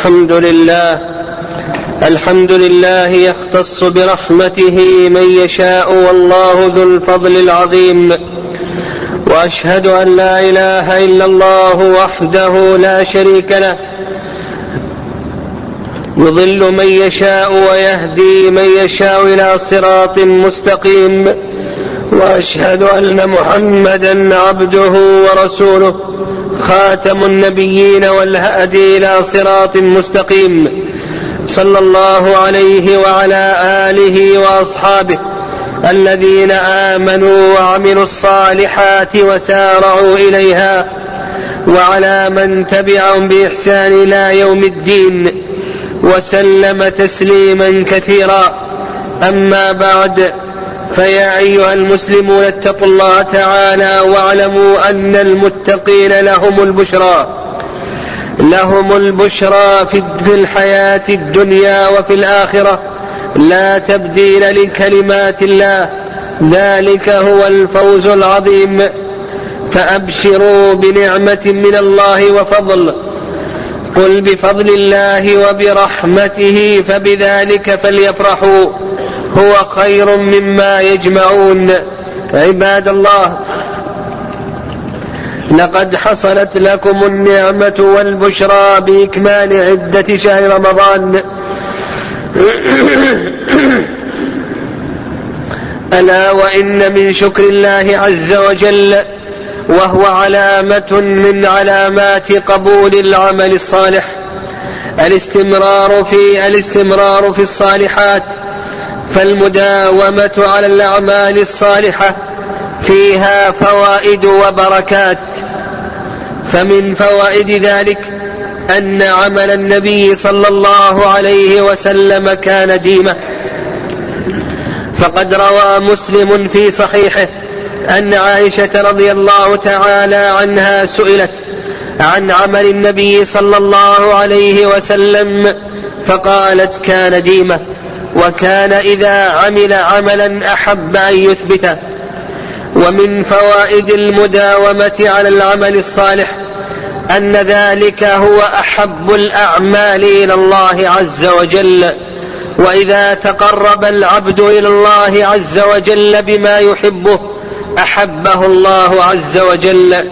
الحمد لله. الحمد لله يختص برحمته من يشاء والله ذو الفضل العظيم. وأشهد أن لا إله إلا الله وحده لا شريك له. يضل من يشاء ويهدي من يشاء إلى صراط مستقيم. وأشهد أن محمدا عبده ورسوله. خاتم النبيين والهادي إلى صراط مستقيم صلى الله عليه وعلى آله وأصحابه الذين آمنوا وعملوا الصالحات وسارعوا إليها وعلى من تبعهم بإحسان إلى يوم الدين وسلم تسليما كثيرا. أما بعد فيا أيها المسلمون اتقوا الله تعالى واعلموا أن المتقين لهم البشرى لهم البشرى في الحياة الدنيا وفي الآخرة. لا تبديل لكلمات الله ذلك هو الفوز العظيم. فأبشروا بنعمة من الله وفضل. قل بفضل الله وبرحمته فبذلك فليفرحوا. هو خير مما يجمعون. عباد الله لقد حصلت لكم النعمة والبشرى بإكمال عدة شهر رمضان. ألا وإن من شكر الله عز وجل وهو علامة من علامات قبول العمل الصالح. الاستمرار في الاستمرار في الصالحات. فالمداومة على الأعمال الصالحة فيها فوائد وبركات. فمن فوائد ذلك أن عمل النبي صلى الله عليه وسلم كان ديمة فقد روى مسلم في صحيحه أن عائشة رضي الله تعالى عنها سئلت عن عمل النبي صلى الله عليه وسلم فقالت كان ديمة وكان إذا عمل عملا أحب أن يثبته ومن فوائد المداومة على العمل الصالح أن ذلك هو أحب الأعمال إلى الله عز وجل. وإذا تقرب العبد إلى الله عز وجل بما يحبه أحبه الله عز وجل.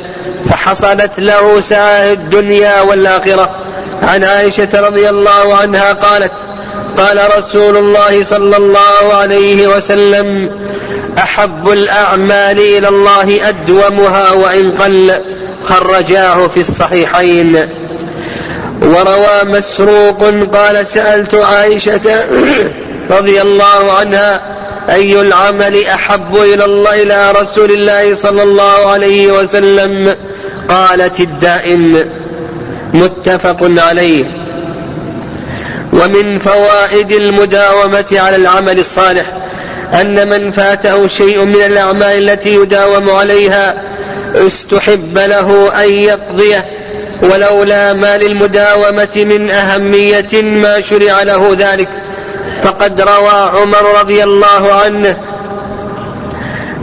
فحصلت له سعادة الدنيا والآخرة. عن عائشة رضي الله عنها قالت قال رسول الله صلى الله عليه وسلم أحب الأعمال إلى الله أدومها وإن قل خرجاه في الصحيحين. وروى مسروق قال سألت عائشة رضي الله عنها أي العمل أحب إلى الله إلى رسول الله صلى الله عليه وسلم؟ قالت الدائم متفق عليه. ومن فوائد المداومة على العمل الصالح أن من فاته شيء من الأعمال التي يداوم عليها استحب له أن يقضيه ولولا ما للمداومة من أهمية ما شرع له ذلك. فقد روى عمر رضي الله عنه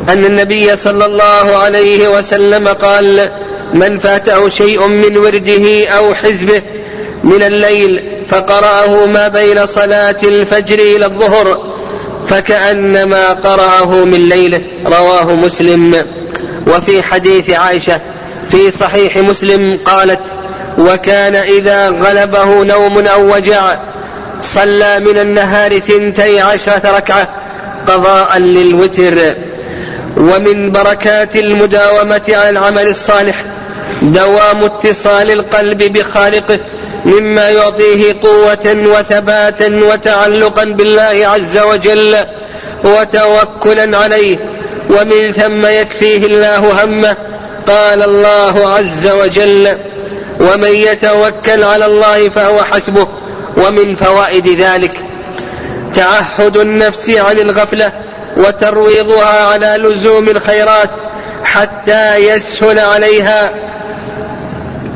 أن النبي صلى الله عليه وسلم قال من فاته شيء من ورده أو حزبه من الليل فقرأه ما بين صلاة الفجر إلى الظهر فكأنما قرأه من ليله رواه مسلم. وفي حديث عائشة في صحيح مسلم قالت وكان إذا غلبه نوم أو وجع صلى من النهار ثنتي عشرة ركعة قضاء للوتر. ومن بركات المداومة على العمل الصالح دوام اتصال القلب بخالقه مما يعطيه قوة وثباتا وتعلقا بالله عز وجل وتوكلا عليه. ومن ثم يكفيه الله همه قال الله عز وجل ومن يتوكل على الله فهو حسبه ومن فوائد ذلك تعهد النفس عن الغفلة وترويضها على لزوم الخيرات حتى يسهل عليها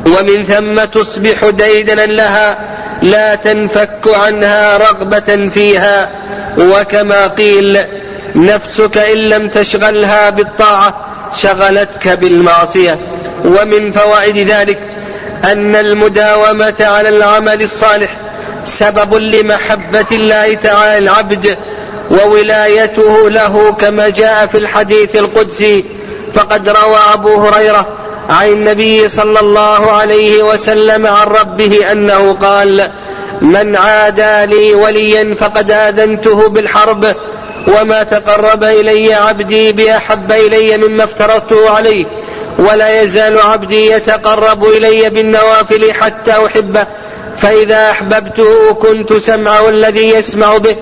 ومن ثم تصبح ديدنا لها لا تنفك عنها رغبة فيها. وكما قيل نفسك إن لم تشغلها بالطاعة شغلتك بالمعصية. ومن فوائد ذلك أن المداومة على العمل الصالح سبب لمحبة الله تعالى العبد وولايته له كما جاء في الحديث القدسي. فقد روى أبو هريرة عن النبي صلى الله عليه وسلم عن ربه أنه قال من عادى لي وليا فقد آذنته بالحرب وما تقرب إلي عبدي بأحب إلي مما افترضته عليه ولا يزال عبدي يتقرب إلي بالنوافل حتى أحبه فإذا أحببته كنت سمعه الذي يسمع به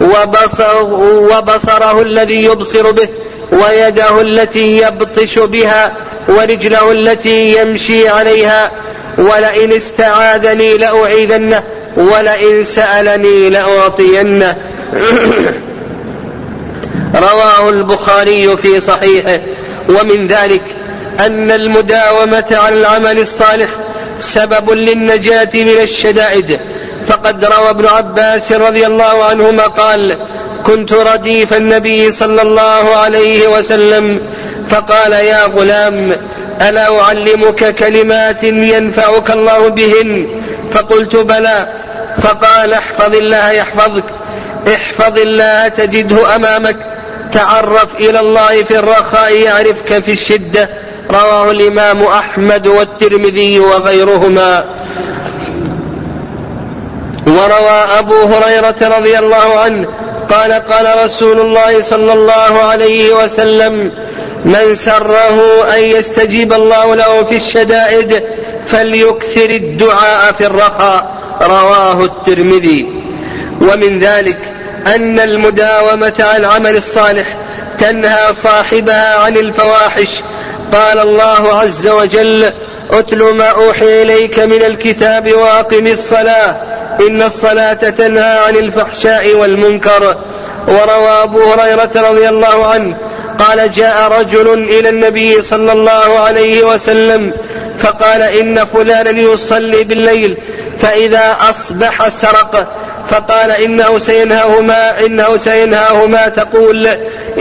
وبصره, وبصره الذي يبصر به ويده التي يبطش بها ورجله التي يمشي عليها ولئن استعاذني لأعيذنه ولئن سألني لأعطينه. رواه البخاري في صحيحه. ومن ذلك أن المداومة على العمل الصالح سبب للنجاة من الشدائد. فقد روى ابن عباس رضي الله عنهما قال كنت رديف النبي صلى الله عليه وسلم فقال يا غلام ألا أعلمك كلمات ينفعك الله بهن؟ فقلت بلى. فقال احفظ الله يحفظك احفظ الله تجده أمامك تعرف إلى الله في الرخاء يعرفك في الشدة. رواه الإمام أحمد والترمذي وغيرهما. وروى أبو هريرة رضي الله عنه قال قال رسول الله صلى الله عليه وسلم من سره أن يستجيب الله له في الشدائد فليكثر الدعاء في الرخاء. رواه الترمذي. ومن ذلك أن المداومة على العمل الصالح تنهى صاحبها عن الفواحش. قال الله عز وجل اتل ما أوحي إليك من الكتاب وأقم الصلاة. إن الصلاة تنهى عن الفحشاء والمنكر. وروى أبو هريرة رضي الله عنه قال جاء رجل إلى النبي صلى الله عليه وسلم فقال إن فلانا يصلي بالليل فإذا أصبح سرق. فقال إنه سينهاه ما إنه سينهاه ما تقول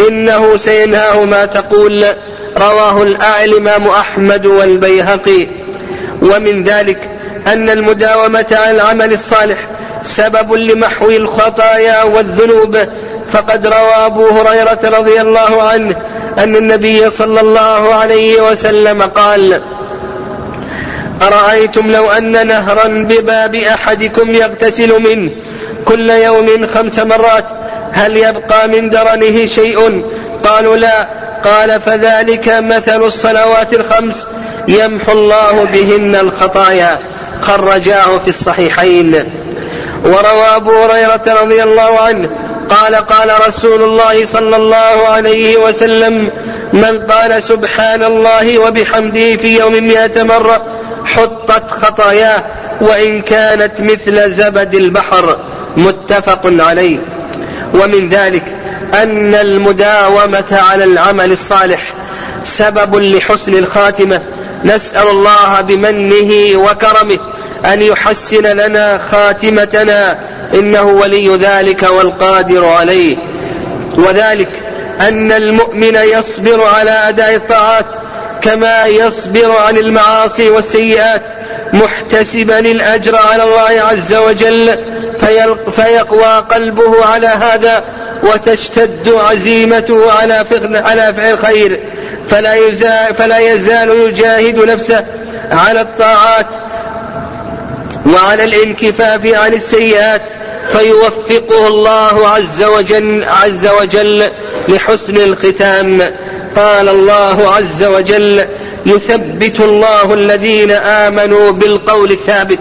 إنه سينهاه ما تقول. رواه الإمام أحمد والبيهقي. ومن ذلك أن المداومة على العمل الصالح سبب لمحو الخطايا والذنوب. فقد روى أبو هريرة رضي الله عنه أن النبي صلى الله عليه وسلم قال أرأيتم لو أن نهرا بباب أحدكم يغتسل منه كل يوم خمس مرات هل يبقى من درنه شيء؟ قالوا لا. قال فذلك مثل الصلوات الخمس يمحو الله بهن الخطايا خرجاه في الصحيحين. وروى أبو هريرة رضي الله عنه قال قال رسول الله صلى الله عليه وسلم من قال سبحان الله وبحمده في يوم مئة مرة حطت خطاياه وإن كانت مثل زبد البحر. متفق عليه. ومن ذلك أن المداومة على العمل الصالح سبب لحسن الخاتمة نسأل الله بمنه وكرمه أن يحسن لنا خاتمتنا. إنه ولي ذلك والقادر عليه. وذلك أن المؤمن يصبر على أداء الطاعات كما يصبر عن المعاصي والسيئات محتسبا الأجر على الله عز وجل فيقوى قلبه على هذا وتشتد عزيمته على فعل الخير فلا يزال, فلا يزال يجاهد نفسه على الطاعات وعلى الانكفاف عن السيئات فيوفقه الله عز وجل عز وجل لحسن الختام. قال الله عز وجل يثبت الله الذين آمنوا بالقول الثابت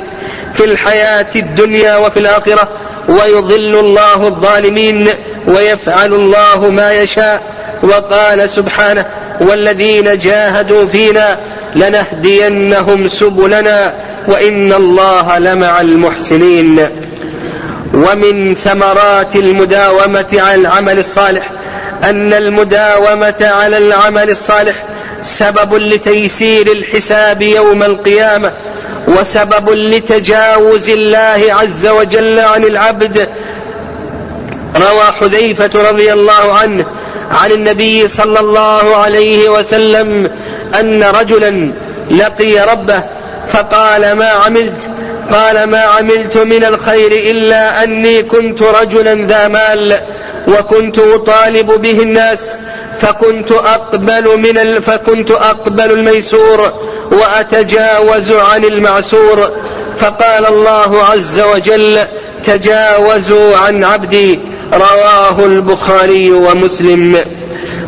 في الحياة الدنيا وفي الآخرة ويضل الله الظالمين ويفعل الله ما يشاء. وقال سبحانه والذين جاهدوا فينا لنهدينهم سبلنا وإن الله لمع المحسنين. ومن ثمرات المداومة على العمل الصالح أن المداومة على العمل الصالح سبب لتيسير الحساب يوم القيامة وسبب لتجاوز الله عز وجل عن العبد. روى حذيفة رضي الله عنه عن النبي صلى الله عليه وسلم أن رجلا لقي ربه فقال ما عملت؟ قال ما عملت من الخير إلا أني كنت رجلا ذا مال وكنت أطالب به الناس فكنت أقبل من فكنت أقبل الميسور وأتجاوز عن المعسور فقال الله عز وجل تجاوزوا عن عبدي رواه البخاري ومسلم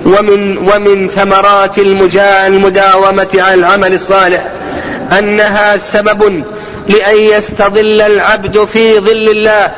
ومن ومن ثمرات المداومة على العمل الصالح أنها سبب لأن يستظل العبد في ظل الله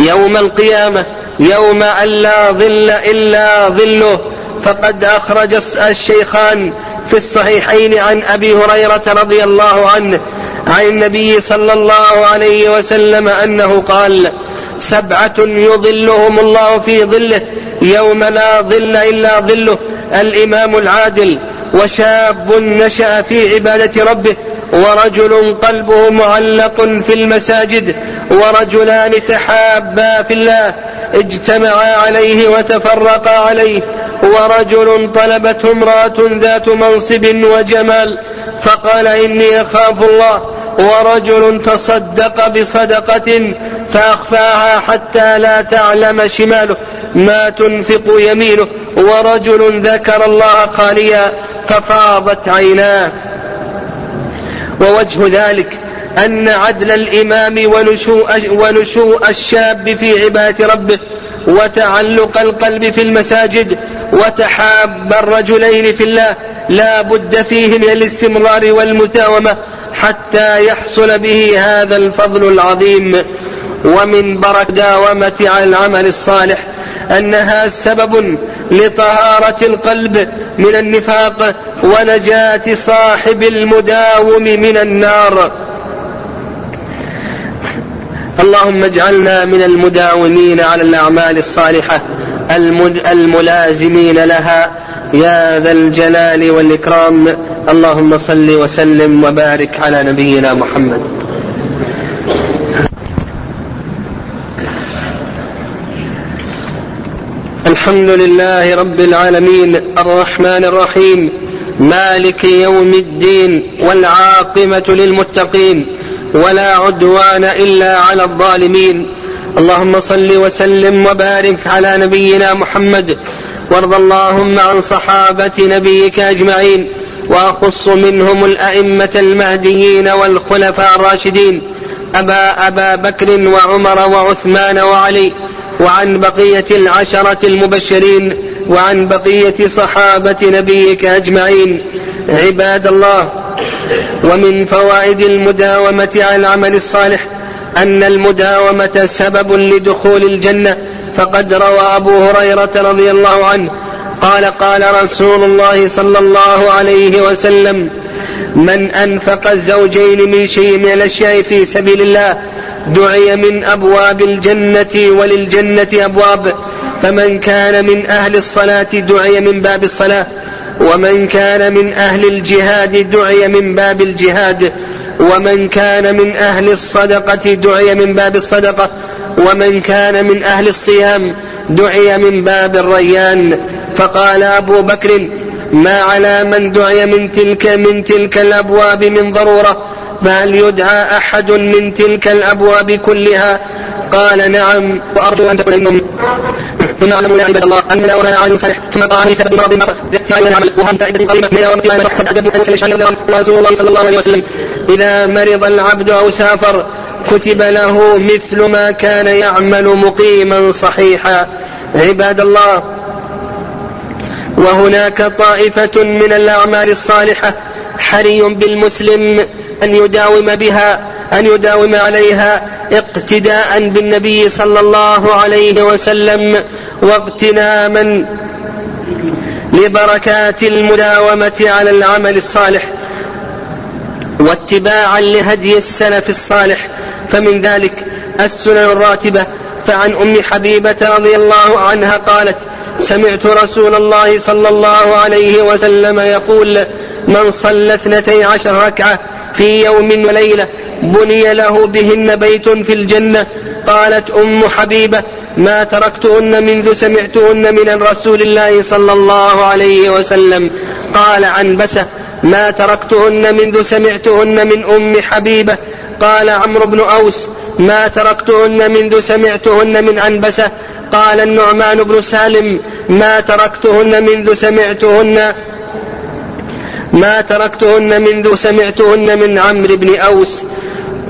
يوم القيامة يوم أن لا ظل إلا ظله. فقد أخرج الشيخان في الصحيحين عن أبي هريرة رضي الله عنه عن النبي صلى الله عليه وسلم أنه قال سبعة يظلهم الله في ظله يوم لا ظل إلا ظله الإمام العادل وشاب نشأ في عبادة ربه ورجل قلبه معلق في المساجد ورجلان تحابا في الله اجتمعا عليه وتفرقا عليه ورجل طلبته امرأة ذات منصب وجمال فقال إني أخاف الله ورجل تصدق بصدقة فأخفاها حتى لا تعلم شماله ما تنفق يمينه. ورجل ذكر الله خاليا ففاضت عيناه. ووجه ذلك أن عدل الإمام ونشوء, ونشوء الشاب في عبادة ربه وتعلق القلب في المساجد وتحاب الرجلين في الله. لا بد فيه من الاستمرار والمداومة حتى يحصل به هذا الفضل العظيم. ومن بركة داومة على العمل الصالح أنها سبب لطهارة القلب من النفاق ونجاة صاحب المداوم من النار. اللهم اجعلنا من المداومين على الأعمال الصالحة. الملازمين لها. يا ذا الجلال والإكرام. اللهم صل وسلم وبارك على نبينا محمد. الحمد لله رب العالمين. الرحمن الرحيم. مالك يوم الدين. والعاقبة للمتقين. ولا عدوان إلا على الظالمين. اللهم صل وسلم وبارك على نبينا محمد. وارض اللهم عن صحابة نبيك أجمعين. وأخص منهم الأئمة المهديين والخلفاء الراشدين. أبا أبا بكر وعمر وعثمان وعلي. وعن بقية العشرة المبشرين. وعن بقية صحابة نبيك أجمعين. عباد الله ومن فوائد المداومة على العمل الصالح أن المداومة سبب لدخول الجنة. فقد روى أبو هريرة رضي الله عنه قال قال رسول الله صلى الله عليه وسلم من أنفق الزوجين من شيء من الأشياء في سبيل الله دعي من أبواب الجنة وللجنة أبواب. فمن كان من أهل الصلاة دعي من باب الصلاة ومن كان من أهل الجهاد دعي من باب الجهاد. ومن كان من أهل الصدقة دعي من باب الصدقة ومن كان من أهل الصيام دعي من باب الريان. فقال أبو بكر ما على من دعي من تلك من تلك الأبواب من ضرورة؟ فهل يدعى أحد من تلك الأبواب كلها؟ قال نعم وأرجو أن تكون منهم. ثم اعلموا يا عباد الله أن لا ولا عن صالح. ثم قال سبب مرض المرض باختيار العمل وهم فائده قريبه من يوم القيامه قد ادب ان سمع رسول الله صلى الله عليه وسلم. إذا مرض العبد أو سافر كتب له مثل ما كان يعمل مقيما صحيحا. عباد الله وهناك طائفة من الأعمال الصالحة حري بالمسلم أن يداوم بها أن يداوم عليها اقتداء بالنبي صلى الله عليه وسلم واغتناما لبركات المداومة على العمل الصالح واتباعا لهدي السلف الصالح. فمن ذلك السنن الراتبة. فعن أم حبيبة رضي الله عنها قالت سمعت رسول الله صلى الله عليه وسلم يقول من صلى اثنتي عشر ركعة في يوم وليلة بني له بهن بيت في الجنة. قالت أم حبيبة ما تركتهن منذ سمعتهن من رسول الله صلى الله عليه وسلم. قال عنبسة ما تركتهن منذ سمعتهن من أم حبيبة. قال عمرو بن أوس ما تركتهن منذ سمعتهن من عنبسة. قال النعمان بن سالم ما تركتهن منذ سمعتهن ما تركتهن منذ سمعتهن من عمرو بن أوس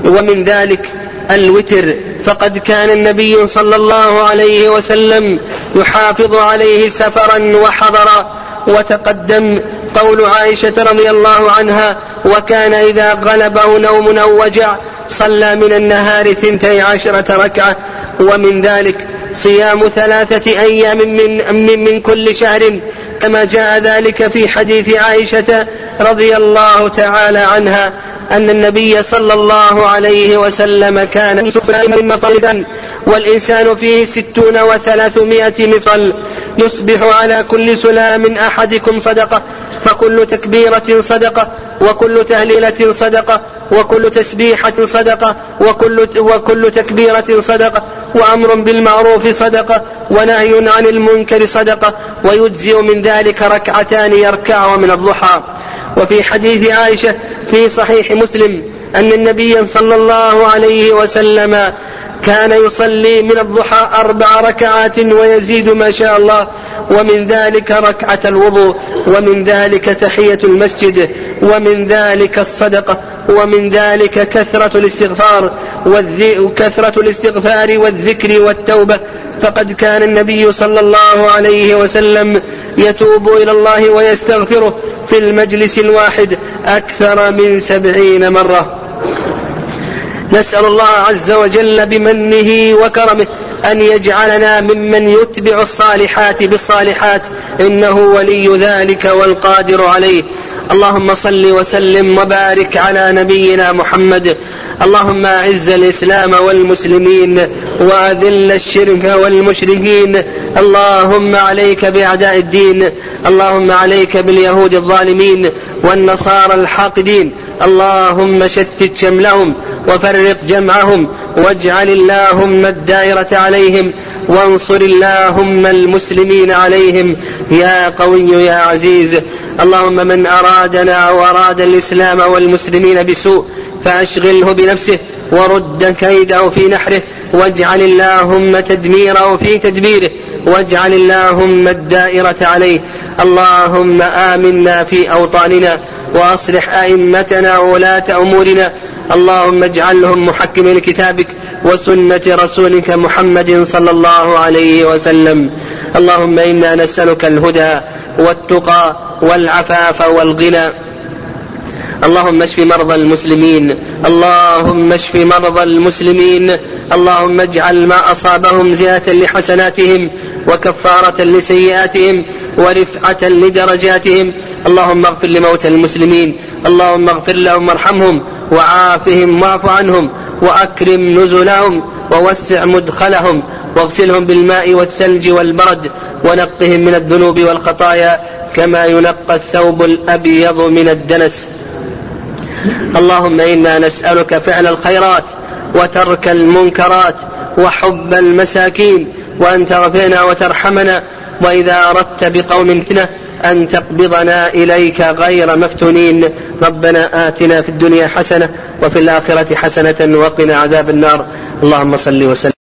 ومن ذلك الوتر. فقد كان النبي صلى الله عليه وسلم يحافظ عليه سفرا وحضرا. وتقدم قول عائشة رضي الله عنها وكان إذا غلبه نوم أو وجع صلى من النهار ثنتي عشرة ركعة. ومن ذلك صيام ثلاثة أيام من, من, من كل شهر كما جاء ذلك في حديث عائشة رضي الله تعالى عنها أن النبي صلى الله عليه وسلم كان مفلسا والإنسان فيه ستون وثلاثمائة مفصل يصبح على كل سلام أحدكم صدقة فكل تكبيرة صدقة وكل تهليلة صدقة وكل تسبيحة صدقة وكل, وكل تكبيرة صدقة وأمر بالمعروف صدقة ونهي عن المنكر صدقة ويجزئ من ذلك ركعتان يركع من الضحى. وفي حديث عائشة في صحيح مسلم أن النبي صلى الله عليه وسلم كان يصلي من الضحى أربع ركعات ويزيد ما شاء الله ومن ذلك ركعة الوضوء ومن ذلك تحية المسجد ومن ذلك الصدقة. ومن ذلك كثرة الاستغفار وكثرة الاستغفار والذكر والتوبة. فقد كان النبي صلى الله عليه وسلم يتوب إلى الله ويستغفره في المجلس الواحد أكثر من سبعين مرة. نسأل الله عز وجل بمنه وكرمه أن يجعلنا ممن يتبع الصالحات بالصالحات. إنه ولي ذلك والقادر عليه. اللهم صل وسلم وبارك على نبينا محمد. اللهم أعز الإسلام والمسلمين وأذل الشرك والمشركين. اللهم عليك بأعداء الدين. اللهم عليك باليهود الظالمين والنصارى الحاقدين. اللهم شتت شملهم وفرق جمعهم. واجعل اللهم الدائرة عليهم. وانصر اللهم المسلمين عليهم. يا قوي يا عزيز. اللهم من أرادنا وأراد الإسلام والمسلمين بسوء فأشغله بنفسه ورد كيده في نحره واجعل اللهم تدميره في تدبيره واجعل اللهم الدائرة عليه. اللهم آمنا في أوطاننا وأصلح أئمتنا وولاة أمورنا. اللهم اجعلهم محكمين لكتابك وسنة رسولك محمد صلى الله عليه وسلم. اللهم إنا نسألك الهدى والتقى والعفاف والغنى. اللهم اشف مرضى المسلمين. اللهم اشف مرضى المسلمين. اللهم اجعل ما أصابهم زيادة لحسناتهم وكفارة لسيئاتهم ورفعة لدرجاتهم. اللهم اغفر لموتى المسلمين. اللهم اغفر لهم وارحمهم وعافهم واعف عنهم وأكرم نزلهم ووسع مدخلهم واغسلهم بالماء والثلج والبرد ونقهم من الذنوب والخطايا كما ينقى الثوب الأبيض من الدنس. اللهم إنا نسألك فعل الخيرات وترك المنكرات وحب المساكين وأن تغفرنا وترحمنا وإذا أردت بقوم فتنة أن تقبضنا إليك غير مفتونين ربنا آتنا في الدنيا حسنة وفي الآخرة حسنة وقنا عذاب النار اللهم صل وسلم